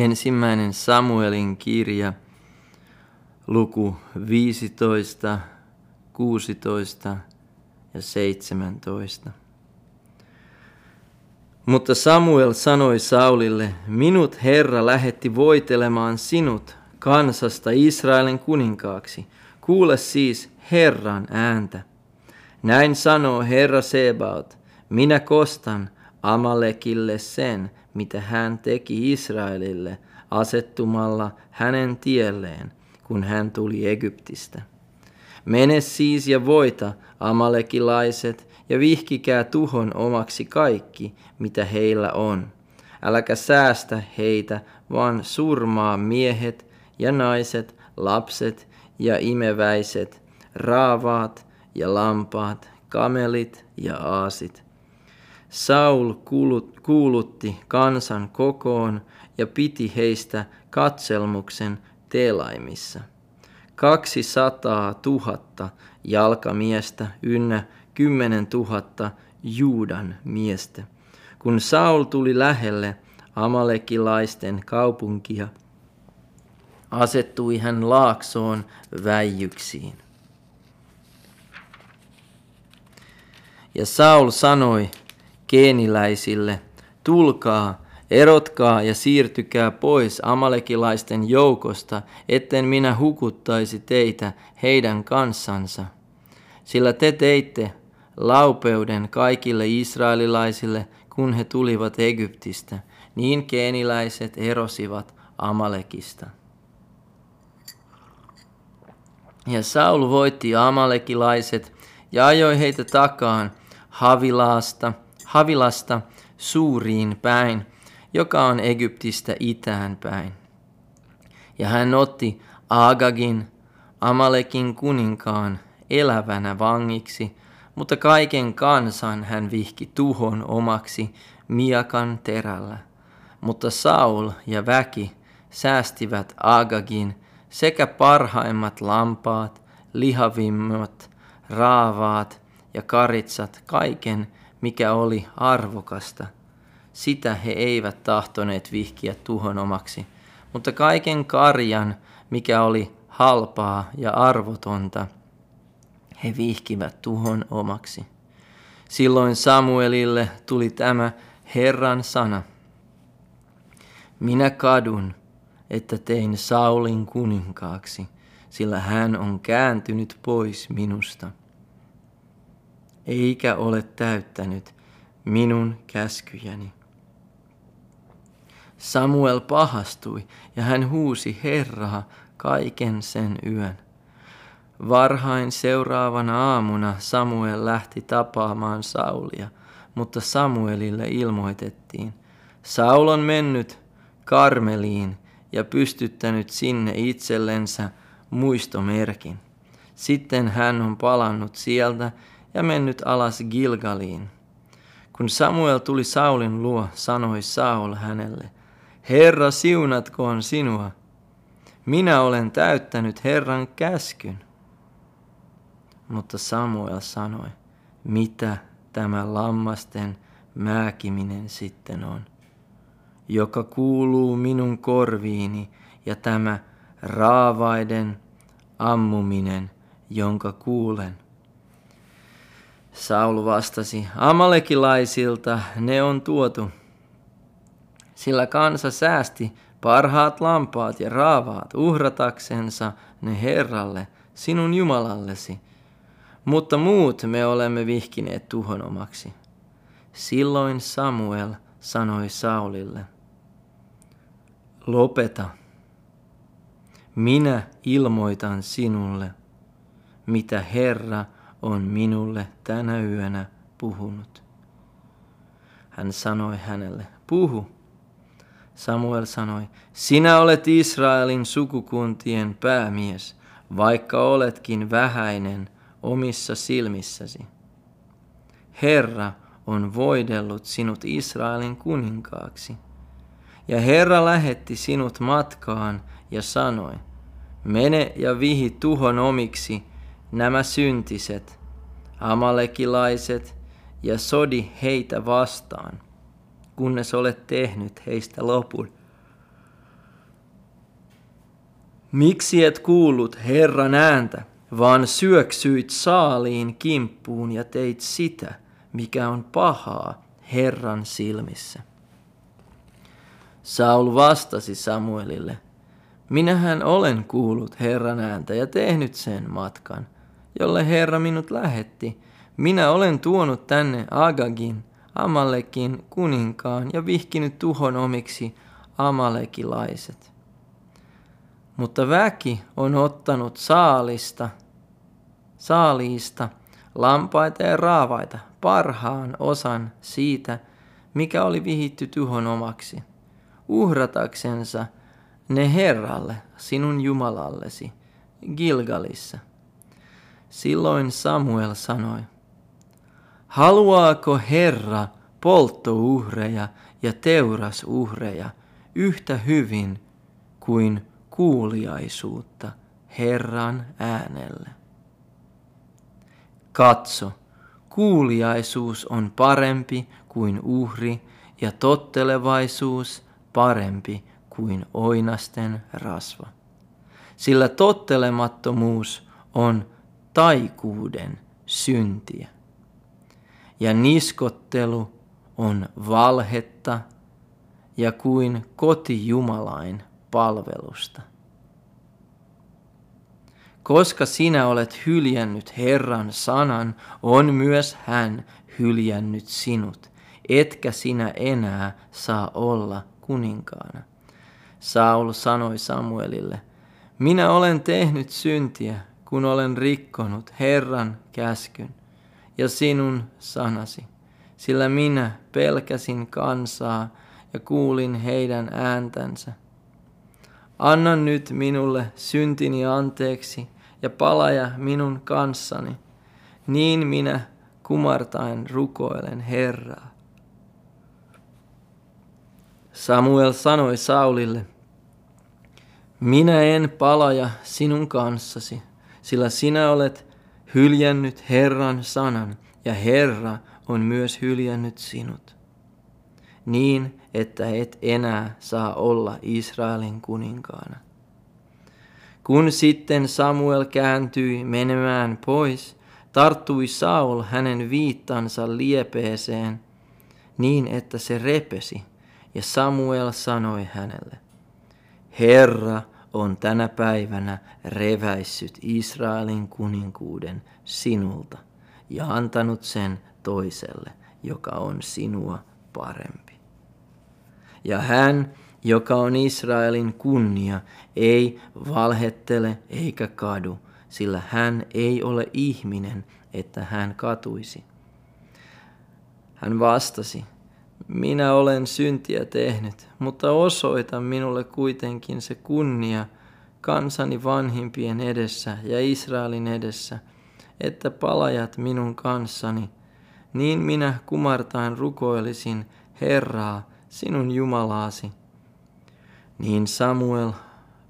Ensimmäinen Samuelin kirja, luku 15, 16 ja 17. Mutta Samuel sanoi Saulille, minut Herra lähetti voitelemaan sinut kansasta Israelin kuninkaaksi. Kuule siis Herran ääntä. Näin sanoo Herra Sebaot, minä kostan Amalekille sen, mitä hän teki Israelille asettumalla hänen tielleen, kun hän tuli Egyptistä. Mene siis ja voita amalekilaiset ja vihkikää tuhon omaksi kaikki, mitä heillä on. Äläkä säästä heitä, vaan surmaa miehet ja naiset, lapset ja imeväiset, raavaat ja lampaat, kamelit ja aasit. Saul kuulutti kansan kokoon ja piti heistä katselmuksen telaimissa. Kaksi sataa tuhatta jalkamiestä ynnä kymmenen tuhatta Juudan miestä. Kun Saul tuli lähelle amalekilaisten kaupunkia, asettui hän laaksoon väijyksiin. Ja Saul sanoi keeniläisille, tulkaa, erotkaa ja siirtykää pois amalekilaisten joukosta, etten minä hukuttaisi teitä heidän kanssansa. Sillä te teitte laupeuden kaikille israelilaisille, kun he tulivat Egyptistä, niin keeniläiset erosivat Amalekista. Ja Saul voitti amalekilaiset ja ajoi heitä takaan Havilaasta, Havilasta suuriin päin, joka on Egyptistä itään päin. Ja hän otti Agagin, Amalekin kuninkaan, elävänä vangiksi, mutta kaiken kansan hän vihki tuhon omaksi miakan terällä. Mutta Saul ja väki säästivät Agagin sekä parhaimmat lampaat, lihavimmat, raavaat ja karitsat kaiken, mikä oli arvokasta. Sitä he eivät tahtoneet vihkiä tuhon omaksi, mutta kaiken karjan, mikä oli halpaa ja arvotonta, he vihkivät tuhon omaksi. Silloin Samuelille tuli tämä Herran sana. Minä kadun, että tein Saulin kuninkaaksi, sillä hän on kääntynyt pois minusta eikä ole täyttänyt minun käskyjäni. Samuel pahastui ja hän huusi Herraa kaiken sen yön. Varhain seuraavana aamuna Samuel lähti tapaamaan Saulia, mutta Samuelille ilmoitettiin, Saul on mennyt Karmeliin ja pystyttänyt sinne itsellensä muistomerkin. Sitten hän on palannut sieltä ja mennyt alas Gilgaliin. Kun Samuel tuli Saulin luo, sanoi Saul hänelle, Herra siunatkoon sinua. Minä olen täyttänyt Herran käskyn. Mutta Samuel sanoi, mitä tämä lammasten määkiminen sitten on, joka kuuluu minun korviini, ja tämä raavaiden ammuminen, jonka kuulen. Saul vastasi, amalekilaisilta ne on tuotu, sillä kansa säästi parhaat lampaat ja raavaat uhrataksensa ne Herralle, sinun Jumalallesi, mutta muut me olemme vihkineet tuhon omaksi. Silloin Samuel sanoi Saulille, lopeta, minä ilmoitan sinulle, mitä Herra on minulle tänä yönä puhunut. Hän sanoi hänelle, puhu. Samuel sanoi, sinä olet Israelin sukukuntien päämies, vaikka oletkin vähäinen omissa silmissäsi. Herra on voidellut sinut Israelin kuninkaaksi. Ja Herra lähetti sinut matkaan ja sanoi, mene ja vihi tuhon omiksi nämä syntiset, amalekilaiset, ja sodi heitä vastaan, kunnes olet tehnyt heistä lopun. Miksi et kuullut Herran ääntä, vaan syöksyit saaliin kimppuun ja teit sitä, mikä on pahaa Herran silmissä? Saul vastasi Samuelille, minähän olen kuullut Herran ääntä ja tehnyt sen matkan, jolle Herra minut lähetti. Minä olen tuonut tänne Agagin, Amalekin kuninkaan ja vihkinyt tuhon omiksi amalekilaiset. Mutta väki on ottanut saalista, saaliista, lampaita ja raavaita, parhaan osan siitä, mikä oli vihitty tuhon omaksi, uhrataksensa ne Herralle, sinun Jumalallesi, Gilgalissa. Silloin Samuel sanoi, Haluaako Herra polttouhreja ja teurasuhreja yhtä hyvin kuin kuuliaisuutta Herran äänelle? Katso, kuuliaisuus on parempi kuin uhri ja tottelevaisuus parempi kuin oinasten rasva. Sillä tottelemattomuus on taikuuden syntiä ja niskottelu on valhetta ja kuin kotijumalain palvelusta. Koska sinä olet hyljännyt Herran sanan, on myös hän hyljännyt sinut, etkä sinä enää saa olla kuninkaana. Saul sanoi Samuelille, minä olen tehnyt syntiä, kun olen rikkonut Herran käskyn ja sinun sanasi, sillä minä pelkäsin kansaa ja kuulin heidän ääntänsä. Anna nyt minulle syntini anteeksi ja palaja minun kanssani, niin minä kumartain rukoilen Herraa. Samuel sanoi Saulille, minä en palaja sinun kanssasi, sillä sinä olet hyljännyt Herran sanan, ja Herra on myös hyljännyt sinut, niin että et enää saa olla Israelin kuninkaana. Kun sitten Samuel kääntyi menemään pois, tarttui Saul hänen viittansa liepeeseen niin, että se repesi, ja Samuel sanoi hänelle, Herra on tänä päivänä reväissyt Israelin kuninkuuden sinulta ja antanut sen toiselle, joka on sinua parempi. Ja hän, joka on Israelin kunnia, ei valhettele eikä kadu, sillä hän ei ole ihminen, että hän katuisi. Hän vastasi, minä olen syntiä tehnyt, mutta osoita minulle kuitenkin se kunnia kansani vanhimpien edessä ja Israelin edessä, että palajat minun kanssani. Niin minä kumartain rukoilisin Herraa, sinun Jumalaasi. Niin Samuel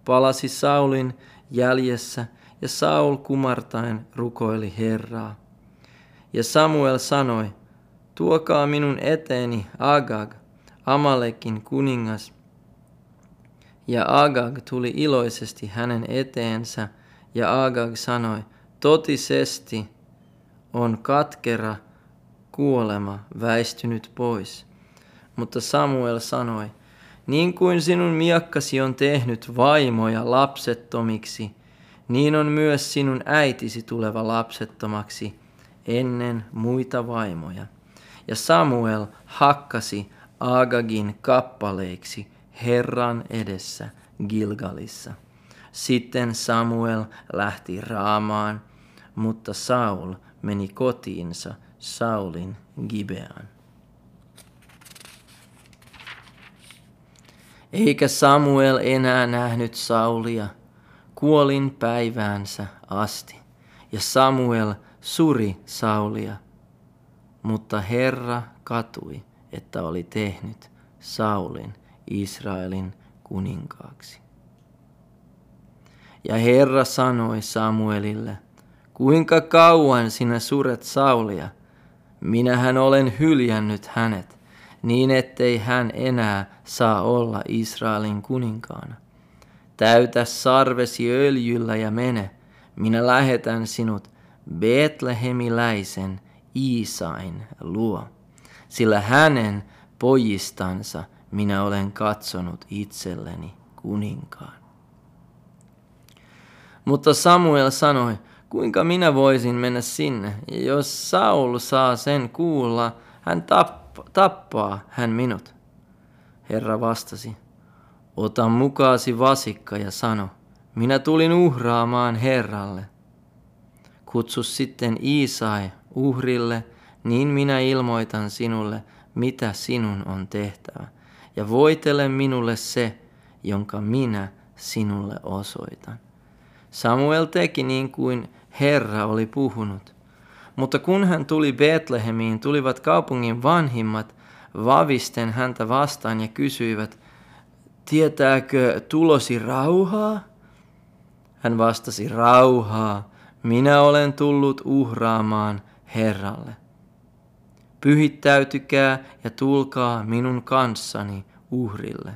palasi Saulin jäljessä ja Saul kumartain rukoili Herraa. Ja Samuel sanoi, Tuokaa minun eteeni Agag, Amalekin kuningas. Ja Agag tuli iloisesti hänen eteensä, ja Agag sanoi, totisesti on katkera kuolema väistynyt pois. Mutta Samuel sanoi, niin kuin sinun miakkasi on tehnyt vaimoja lapsettomiksi, niin on myös sinun äitisi tuleva lapsettomaksi ennen muita vaimoja ja Samuel hakkasi Agagin kappaleiksi Herran edessä Gilgalissa. Sitten Samuel lähti Raamaan, mutta Saul meni kotiinsa Saulin Gibeaan. Eikä Samuel enää nähnyt Saulia kuolin päiväänsä asti, ja Samuel suri Saulia mutta Herra katui, että oli tehnyt Saulin Israelin kuninkaaksi. Ja Herra sanoi Samuelille, kuinka kauan sinä suret Saulia? Minähän olen hyljännyt hänet, niin ettei hän enää saa olla Israelin kuninkaana. täytä sarvesi öljyllä ja mene, minä lähetän sinut Betlehemiläisen Iisain luo, sillä hänen pojistansa minä olen katsonut itselleni kuninkaan. Mutta Samuel sanoi, kuinka minä voisin mennä sinne, ja jos Saul saa sen kuulla, hän tapp- tappaa hän minut. Herra vastasi, ota mukaasi vasikka ja sano, minä tulin uhraamaan Herralle. Kutsu sitten Iisai uhrille, niin minä ilmoitan sinulle, mitä sinun on tehtävä, ja voitele minulle se, jonka minä sinulle osoitan. Samuel teki niin kuin Herra oli puhunut. Mutta kun hän tuli Betlehemiin, tulivat kaupungin vanhimmat vavisten häntä vastaan ja kysyivät, tietääkö tulosi rauhaa? Hän vastasi, rauhaa, minä olen tullut uhraamaan Herralle. Pyhittäytykää ja tulkaa minun kanssani uhrille.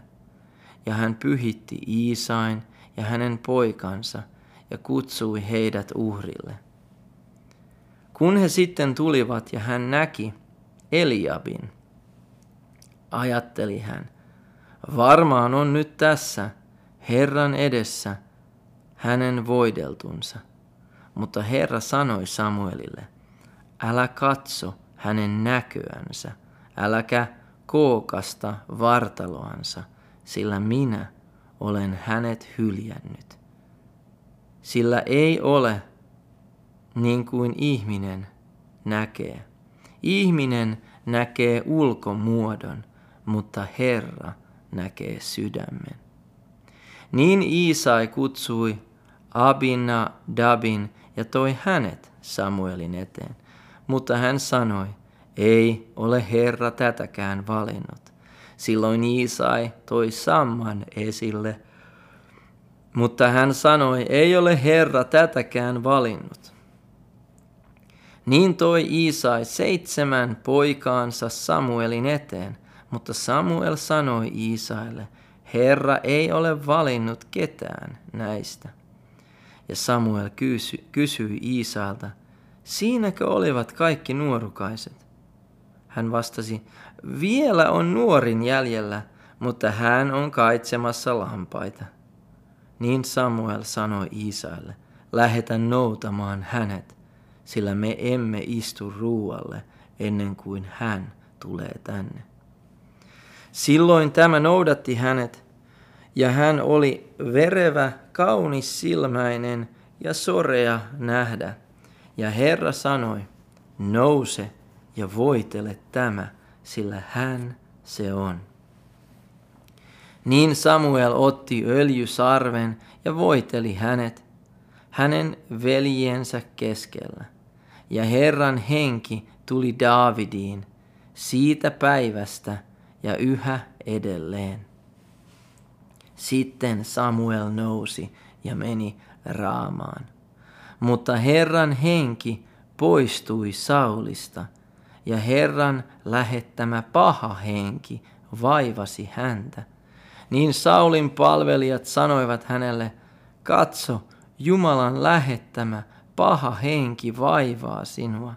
Ja hän pyhitti Iisain ja hänen poikansa ja kutsui heidät uhrille. Kun he sitten tulivat ja hän näki Eliabin, ajatteli hän, varmaan on nyt tässä Herran edessä hänen voideltunsa. Mutta Herra sanoi Samuelille, älä katso hänen näköänsä, äläkä kookasta vartaloansa, sillä minä olen hänet hyljännyt. Sillä ei ole niin kuin ihminen näkee. Ihminen näkee ulkomuodon, mutta Herra näkee sydämen. Niin Iisai kutsui Abina Dabin ja toi hänet Samuelin eteen. Mutta hän sanoi, ei ole Herra tätäkään valinnut. Silloin Iisai toi Samman esille, mutta hän sanoi, ei ole Herra tätäkään valinnut. Niin toi Iisai seitsemän poikaansa Samuelin eteen, mutta Samuel sanoi Iisaille, Herra ei ole valinnut ketään näistä. Ja Samuel kysy, kysyi Iisalta, siinäkö olivat kaikki nuorukaiset? Hän vastasi, vielä on nuorin jäljellä, mutta hän on kaitsemassa lampaita. Niin Samuel sanoi Iisaille, lähetä noutamaan hänet, sillä me emme istu ruualle ennen kuin hän tulee tänne. Silloin tämä noudatti hänet, ja hän oli verevä, kaunis silmäinen ja sorea nähdä. Ja Herra sanoi, nouse ja voitele tämä, sillä hän se on. Niin Samuel otti öljysarven ja voiteli hänet, hänen veljensä keskellä. Ja Herran henki tuli Daavidiin siitä päivästä ja yhä edelleen. Sitten Samuel nousi ja meni Raamaan. Mutta Herran henki poistui Saulista, ja Herran lähettämä paha henki vaivasi häntä. Niin Saulin palvelijat sanoivat hänelle, katso, Jumalan lähettämä paha henki vaivaa sinua.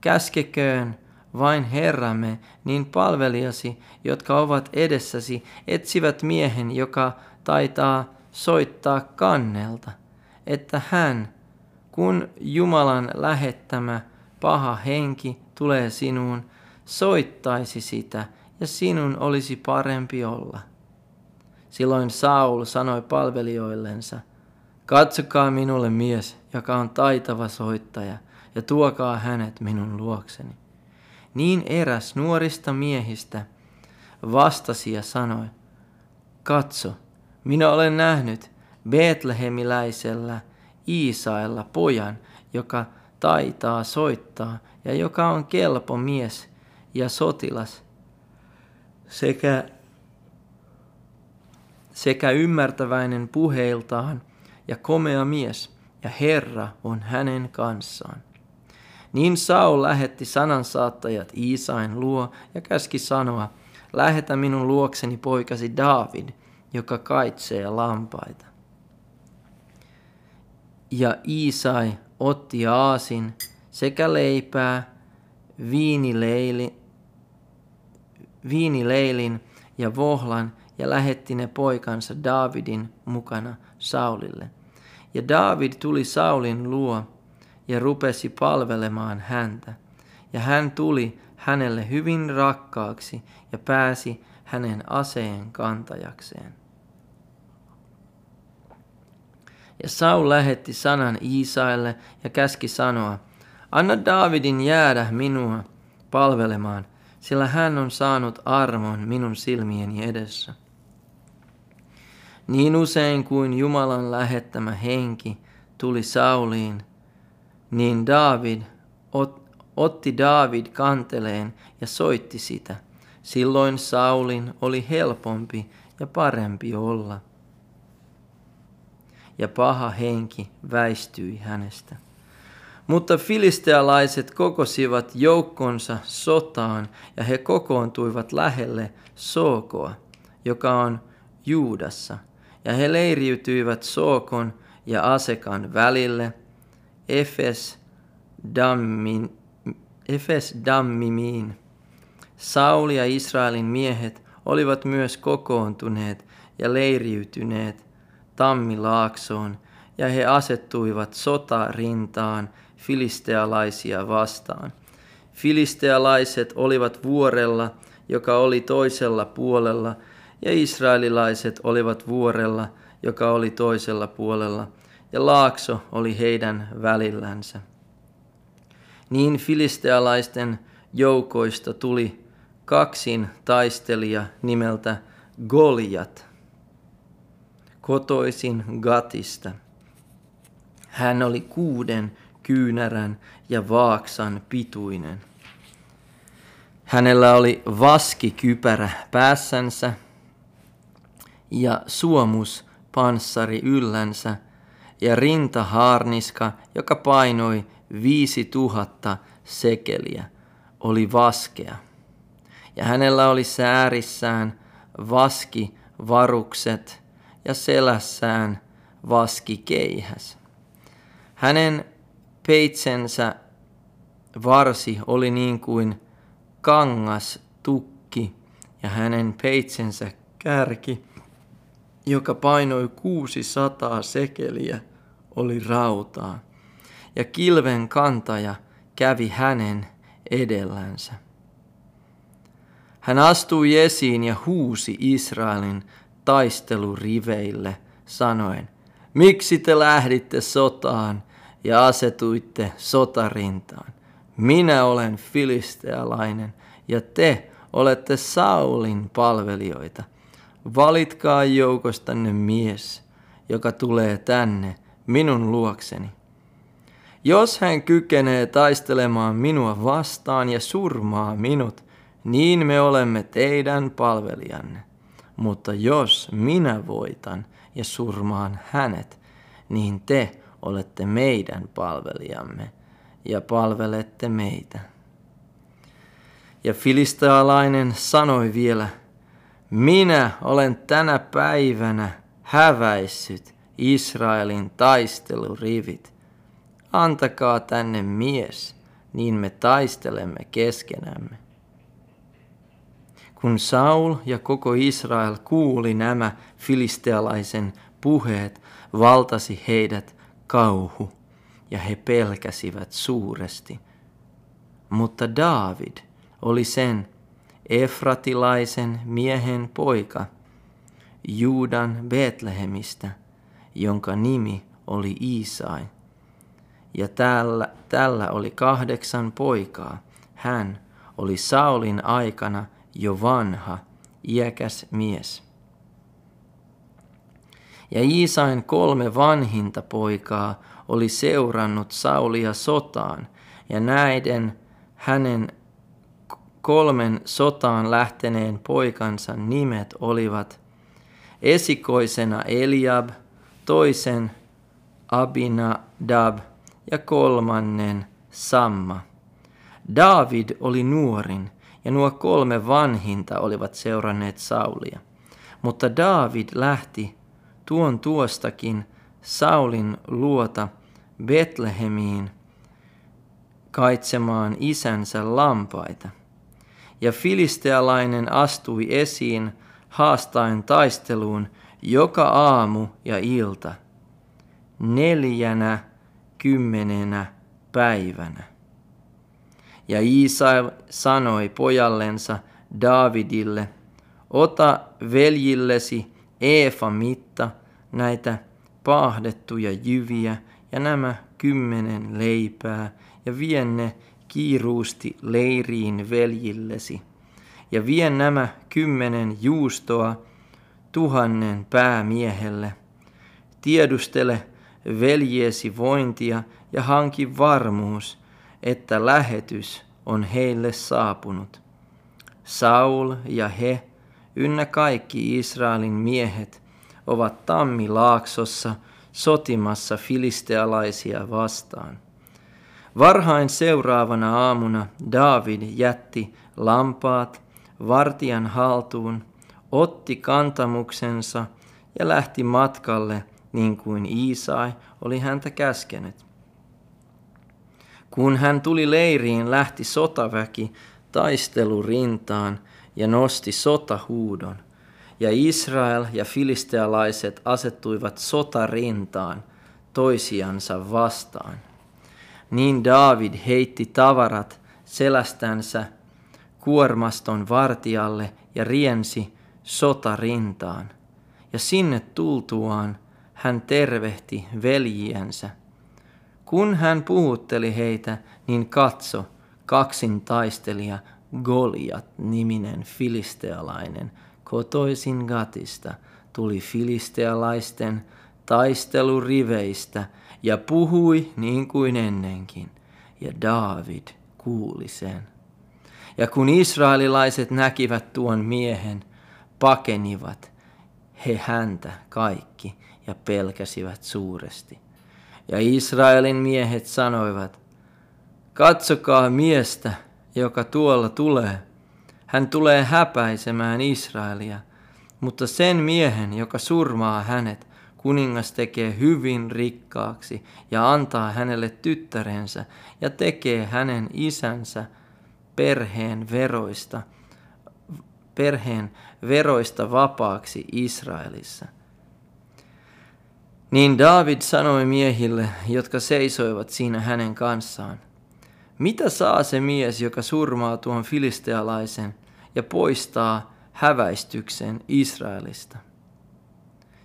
Käskeköön vain Herramme, niin palvelijasi, jotka ovat edessäsi, etsivät miehen, joka taitaa soittaa kannelta, että hän, kun Jumalan lähettämä paha henki tulee sinuun, soittaisi sitä ja sinun olisi parempi olla. Silloin Saul sanoi palvelijoillensa, katsokaa minulle mies, joka on taitava soittaja, ja tuokaa hänet minun luokseni. Niin eräs nuorista miehistä vastasi ja sanoi, katso, minä olen nähnyt Betlehemiläisellä Iisaella pojan, joka taitaa soittaa ja joka on kelpo mies ja sotilas sekä, sekä ymmärtäväinen puheiltaan ja komea mies, ja Herra on hänen kanssaan. Niin Saul lähetti sanansaattajat Iisain luo ja käski sanoa, lähetä minun luokseni poikasi David, joka kaitsee lampaita. Ja Iisai otti aasin sekä leipää, viinileili, viinileilin ja vohlan ja lähetti ne poikansa Daavidin mukana Saulille. Ja Daavid tuli Saulin luo ja rupesi palvelemaan häntä. Ja hän tuli hänelle hyvin rakkaaksi ja pääsi hänen aseen kantajakseen. Ja Saul lähetti sanan Iisaille ja käski sanoa, anna Daavidin jäädä minua palvelemaan, sillä hän on saanut armon minun silmieni edessä. Niin usein kuin Jumalan lähettämä henki tuli Sauliin, niin David ot, otti David kanteleen ja soitti sitä. Silloin Saulin oli helpompi ja parempi olla. Ja paha henki väistyi hänestä. Mutta filistealaiset kokosivat joukkonsa sotaan ja he kokoontuivat lähelle Sookoa, joka on Juudassa. Ja he leiriytyivät Sookon ja Asekan välille Efes, Dammin, Efes Dammimiin. Sauli ja Israelin miehet olivat myös kokoontuneet ja leiriytyneet Tammilaaksoon, ja he asettuivat sotarintaan filistealaisia vastaan. Filistealaiset olivat vuorella, joka oli toisella puolella, ja israelilaiset olivat vuorella, joka oli toisella puolella, ja laakso oli heidän välillänsä. Niin filistealaisten joukoista tuli kaksin taistelija nimeltä Goliat, kotoisin Gatista. Hän oli kuuden kyynärän ja vaaksan pituinen. Hänellä oli vaskikypärä päässänsä ja suomus panssari yllänsä ja rintahaarniska, joka painoi viisi tuhatta sekeliä, oli vaskea. Ja hänellä oli säärissään vaskivarukset ja selässään vaskikeihäs. Hänen peitsensä varsi oli niin kuin kangas tukki ja hänen peitsensä kärki, joka painoi 600 sekeliä, oli rautaa. Ja kilven kantaja kävi hänen edellänsä. Hän astui esiin ja huusi Israelin taisteluriveille sanoen, miksi te lähditte sotaan ja asetuitte sotarintaan? Minä olen filistealainen ja te olette Saulin palvelijoita. Valitkaa joukostanne mies, joka tulee tänne minun luokseni. Jos hän kykenee taistelemaan minua vastaan ja surmaa minut, niin me olemme teidän palvelijanne. Mutta jos minä voitan ja surmaan hänet, niin te olette meidän palvelijamme ja palvelette meitä. Ja filistealainen sanoi vielä, minä olen tänä päivänä häväissyt Israelin taistelurivit. Antakaa tänne mies, niin me taistelemme keskenämme. Kun Saul ja koko Israel kuuli nämä filistealaisen puheet, valtasi heidät kauhu ja he pelkäsivät suuresti. Mutta David oli sen Efratilaisen miehen poika Juudan Betlehemistä, jonka nimi oli Iisai. Ja tällä, tällä oli kahdeksan poikaa. Hän oli Saulin aikana jo vanha, iäkäs mies. Ja Iisain kolme vanhinta poikaa oli seurannut Saulia sotaan, ja näiden hänen kolmen sotaan lähteneen poikansa nimet olivat esikoisena Eliab, toisen Abinadab ja kolmannen Samma. David oli nuorin, ja nuo kolme vanhinta olivat seuranneet Saulia. Mutta David lähti tuon tuostakin Saulin luota Betlehemiin kaitsemaan isänsä lampaita. Ja filistealainen astui esiin haastaen taisteluun joka aamu ja ilta, neljänä kymmenenä päivänä. Ja Iisa sanoi pojallensa Davidille, ota veljillesi Eefa mitta näitä paahdettuja jyviä ja nämä kymmenen leipää ja vien ne kiiruusti leiriin veljillesi. Ja vien nämä kymmenen juustoa tuhannen päämiehelle. Tiedustele veljesi vointia ja hanki varmuus, että lähetys on heille saapunut. Saul ja he, ynnä kaikki Israelin miehet, ovat tammilaaksossa sotimassa filistealaisia vastaan. Varhain seuraavana aamuna David jätti lampaat vartijan haltuun, otti kantamuksensa ja lähti matkalle niin kuin Iisai oli häntä käskenyt. Kun hän tuli leiriin, lähti sotaväki taistelurintaan ja nosti sotahuudon. Ja Israel ja filistealaiset asettuivat sotarintaan toisiansa vastaan. Niin David heitti tavarat selästänsä kuormaston vartijalle ja riensi sotarintaan. Ja sinne tultuaan hän tervehti veljiensä. Kun hän puhutteli heitä, niin katso, kaksin taistelija Goliat niminen filistealainen kotoisin Gatista tuli filistealaisten taisteluriveistä ja puhui niin kuin ennenkin, ja David kuuli sen. Ja kun israelilaiset näkivät tuon miehen, pakenivat he häntä kaikki ja pelkäsivät suuresti. Ja Israelin miehet sanoivat, katsokaa miestä, joka tuolla tulee. Hän tulee häpäisemään Israelia, mutta sen miehen, joka surmaa hänet, kuningas tekee hyvin rikkaaksi ja antaa hänelle tyttärensä ja tekee hänen isänsä perheen veroista, perheen veroista vapaaksi Israelissa. Niin David sanoi miehille, jotka seisoivat siinä hänen kanssaan, mitä saa se mies, joka surmaa tuon filistealaisen ja poistaa häväistyksen Israelista?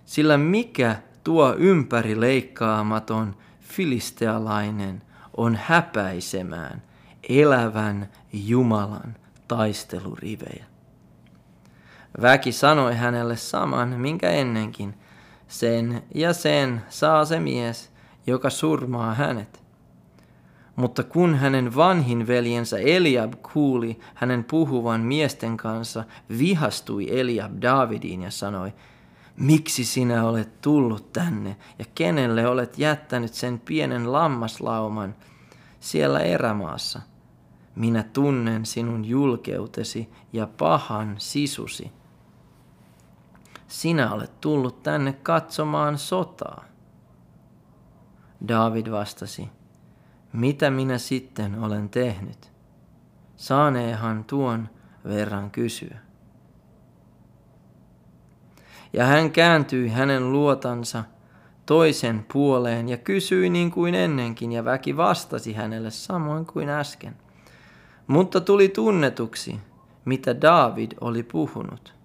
Sillä mikä tuo ympäri leikkaamaton filistealainen on häpäisemään elävän Jumalan taistelurivejä? Väki sanoi hänelle saman, minkä ennenkin, sen ja sen saa se mies, joka surmaa hänet. Mutta kun hänen vanhin veljensä Eliab kuuli hänen puhuvan miesten kanssa, vihastui Eliab Davidiin ja sanoi, Miksi sinä olet tullut tänne ja kenelle olet jättänyt sen pienen lammaslauman siellä erämaassa? Minä tunnen sinun julkeutesi ja pahan sisusi. Sinä olet tullut tänne katsomaan sotaa. David vastasi, mitä minä sitten olen tehnyt? Saaneehan tuon verran kysyä. Ja hän kääntyi hänen luotansa toisen puoleen ja kysyi niin kuin ennenkin, ja väki vastasi hänelle samoin kuin äsken. Mutta tuli tunnetuksi, mitä David oli puhunut,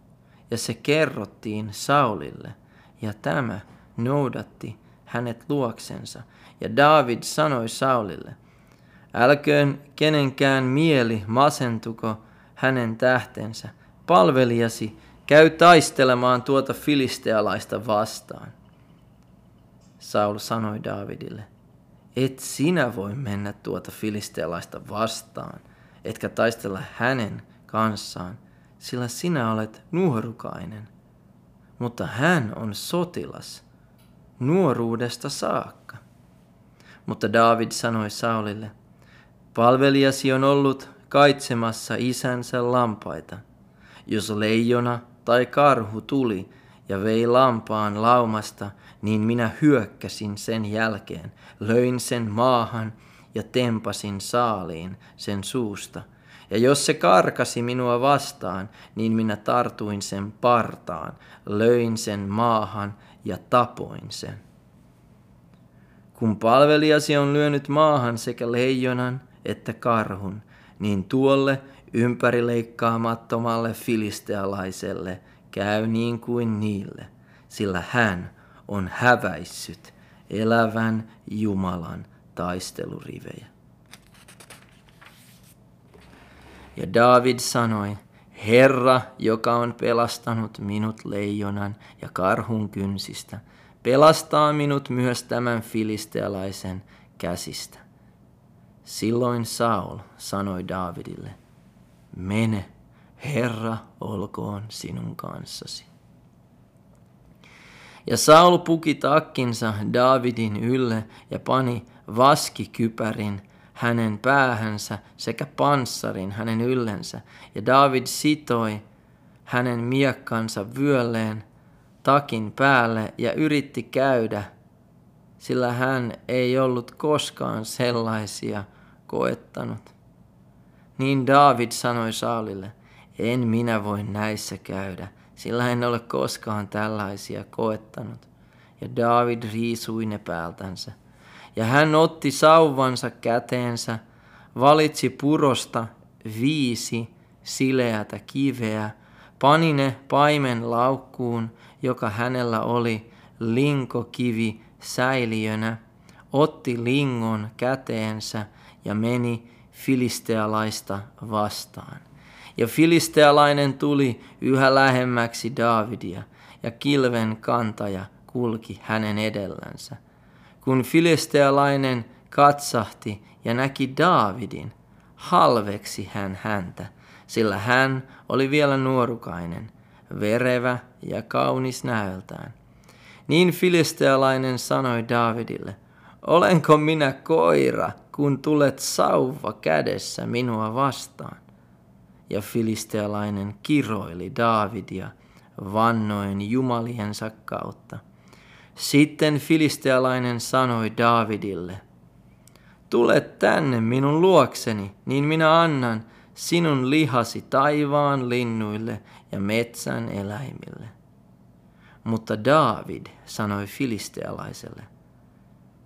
ja se kerrottiin Saulille, ja tämä noudatti hänet luoksensa. Ja David sanoi Saulille, älköön kenenkään mieli masentuko hänen tähtensä, palvelijasi käy taistelemaan tuota filistealaista vastaan. Saul sanoi Davidille, et sinä voi mennä tuota filistealaista vastaan, etkä taistella hänen kanssaan, sillä sinä olet nuorukainen. Mutta hän on sotilas, nuoruudesta saakka. Mutta David sanoi Saulille, palvelijasi on ollut kaitsemassa isänsä lampaita. Jos leijona tai karhu tuli ja vei lampaan laumasta, niin minä hyökkäsin sen jälkeen, löin sen maahan ja tempasin saaliin sen suusta. Ja jos se karkasi minua vastaan, niin minä tartuin sen partaan, löin sen maahan ja tapoin sen. Kun palvelijasi on lyönyt maahan sekä leijonan että karhun, niin tuolle ympärileikkaamattomalle filistealaiselle käy niin kuin niille, sillä hän on häväissyt elävän Jumalan taistelurivejä. Ja David sanoi, Herra, joka on pelastanut minut leijonan ja karhun kynsistä, pelastaa minut myös tämän filistealaisen käsistä. Silloin Saul sanoi Davidille, mene, Herra olkoon sinun kanssasi. Ja Saul puki takkinsa Davidin ylle ja pani vaskikypärin hänen päähänsä sekä panssarin hänen yllensä. Ja David sitoi hänen miekkansa vyölleen takin päälle ja yritti käydä, sillä hän ei ollut koskaan sellaisia koettanut. Niin David sanoi Saulille, en minä voi näissä käydä, sillä en ole koskaan tällaisia koettanut. Ja David riisui ne päältänsä. Ja hän otti sauvansa käteensä, valitsi purosta viisi sileätä kiveä, pani ne paimen laukkuun, joka hänellä oli linkokivi säiliönä, otti lingon käteensä ja meni filistealaista vastaan. Ja filistealainen tuli yhä lähemmäksi Davidia, ja kilven kantaja kulki hänen edellänsä. Kun filistealainen katsahti ja näki Daavidin, halveksi hän häntä, sillä hän oli vielä nuorukainen, verevä ja kaunis näöltään. Niin filistealainen sanoi Daavidille, olenko minä koira, kun tulet sauva kädessä minua vastaan? Ja filistealainen kiroili Daavidia vannoen jumaliensa kautta. Sitten filistealainen sanoi Daavidille, Tule tänne minun luokseni, niin minä annan sinun lihasi taivaan linnuille ja metsän eläimille. Mutta David sanoi filistealaiselle,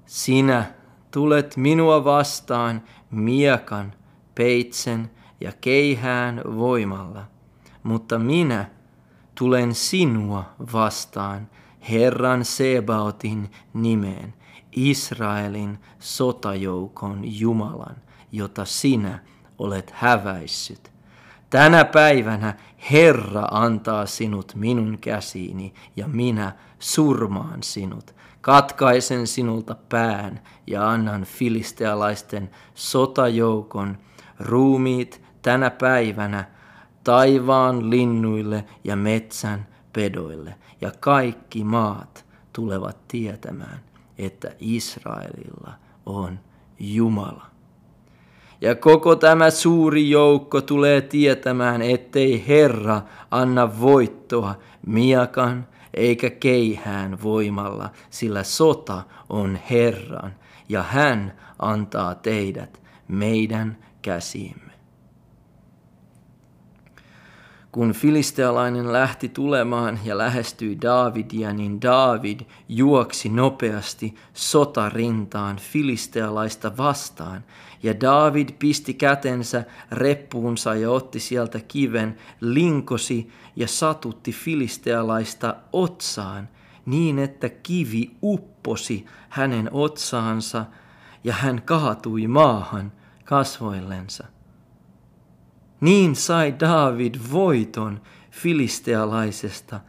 Sinä tulet minua vastaan miekan, peitsen ja keihään voimalla, mutta minä tulen sinua vastaan Herran Sebaotin nimeen, Israelin sotajoukon Jumalan, jota sinä olet häväissyt. Tänä päivänä Herra antaa sinut minun käsiini ja minä surmaan sinut. Katkaisen sinulta pään ja annan filistealaisten sotajoukon ruumiit tänä päivänä taivaan linnuille ja metsän pedoille. Ja kaikki maat tulevat tietämään, että Israelilla on Jumala. Ja koko tämä suuri joukko tulee tietämään, ettei Herra anna voittoa miakan eikä keihään voimalla, sillä sota on Herran, ja hän antaa teidät meidän käsiimme. Kun filistealainen lähti tulemaan ja lähestyi Daavidia, niin Daavid juoksi nopeasti sotarintaan filistealaista vastaan. Ja Daavid pisti kätensä reppuunsa ja otti sieltä kiven, linkosi ja satutti filistealaista otsaan, niin että kivi upposi hänen otsaansa ja hän kaatui maahan kasvoillensa. Niin sai David voiton filistealaisesta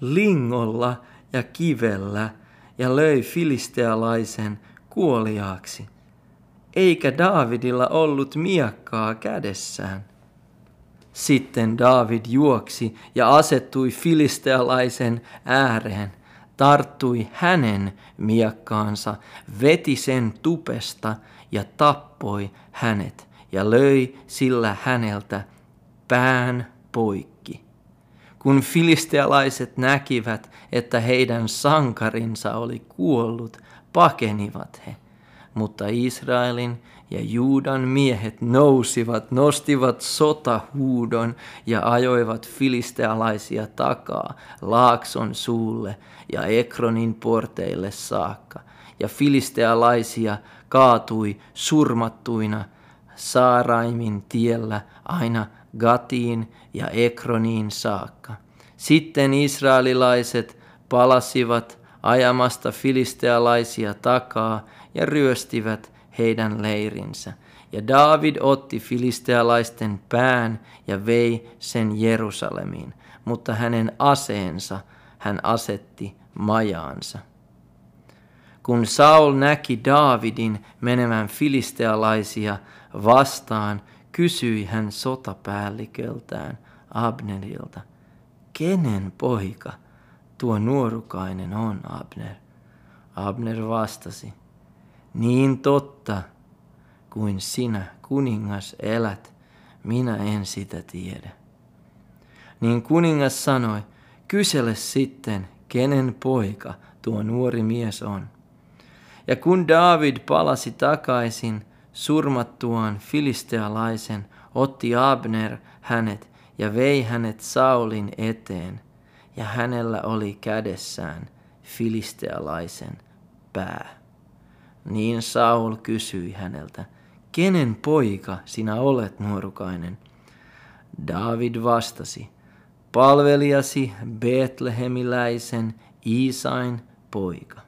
lingolla ja kivellä ja löi filistealaisen kuoliaaksi. Eikä Davidilla ollut miakkaa kädessään. Sitten David juoksi ja asettui filistealaisen ääreen, tarttui hänen miakkaansa, veti sen tupesta ja tappoi hänet ja löi sillä häneltä pään poikki. Kun filistealaiset näkivät, että heidän sankarinsa oli kuollut, pakenivat he. Mutta Israelin ja Juudan miehet nousivat, nostivat sotahuudon ja ajoivat filistealaisia takaa Laakson suulle ja Ekronin porteille saakka. Ja filistealaisia kaatui surmattuina Saaraimin tiellä aina Gatiin ja Ekroniin saakka. Sitten israelilaiset palasivat ajamasta filistealaisia takaa ja ryöstivät heidän leirinsä. Ja David otti filistealaisten pään ja vei sen Jerusalemiin, mutta hänen aseensa hän asetti majaansa. Kun Saul näki Davidin menevän filistealaisia vastaan, kysyi hän sotapäälliköltään Abnerilta, kenen poika tuo nuorukainen on, Abner? Abner vastasi, niin totta kuin sinä, kuningas, elät, minä en sitä tiedä. Niin kuningas sanoi, kysele sitten, kenen poika tuo nuori mies on. Ja kun David palasi takaisin surmattuaan filistealaisen, otti Abner hänet ja vei hänet Saulin eteen, ja hänellä oli kädessään filistealaisen pää. Niin Saul kysyi häneltä, kenen poika sinä olet, nuorukainen? David vastasi, palvelijasi Betlehemiläisen Iisain poika.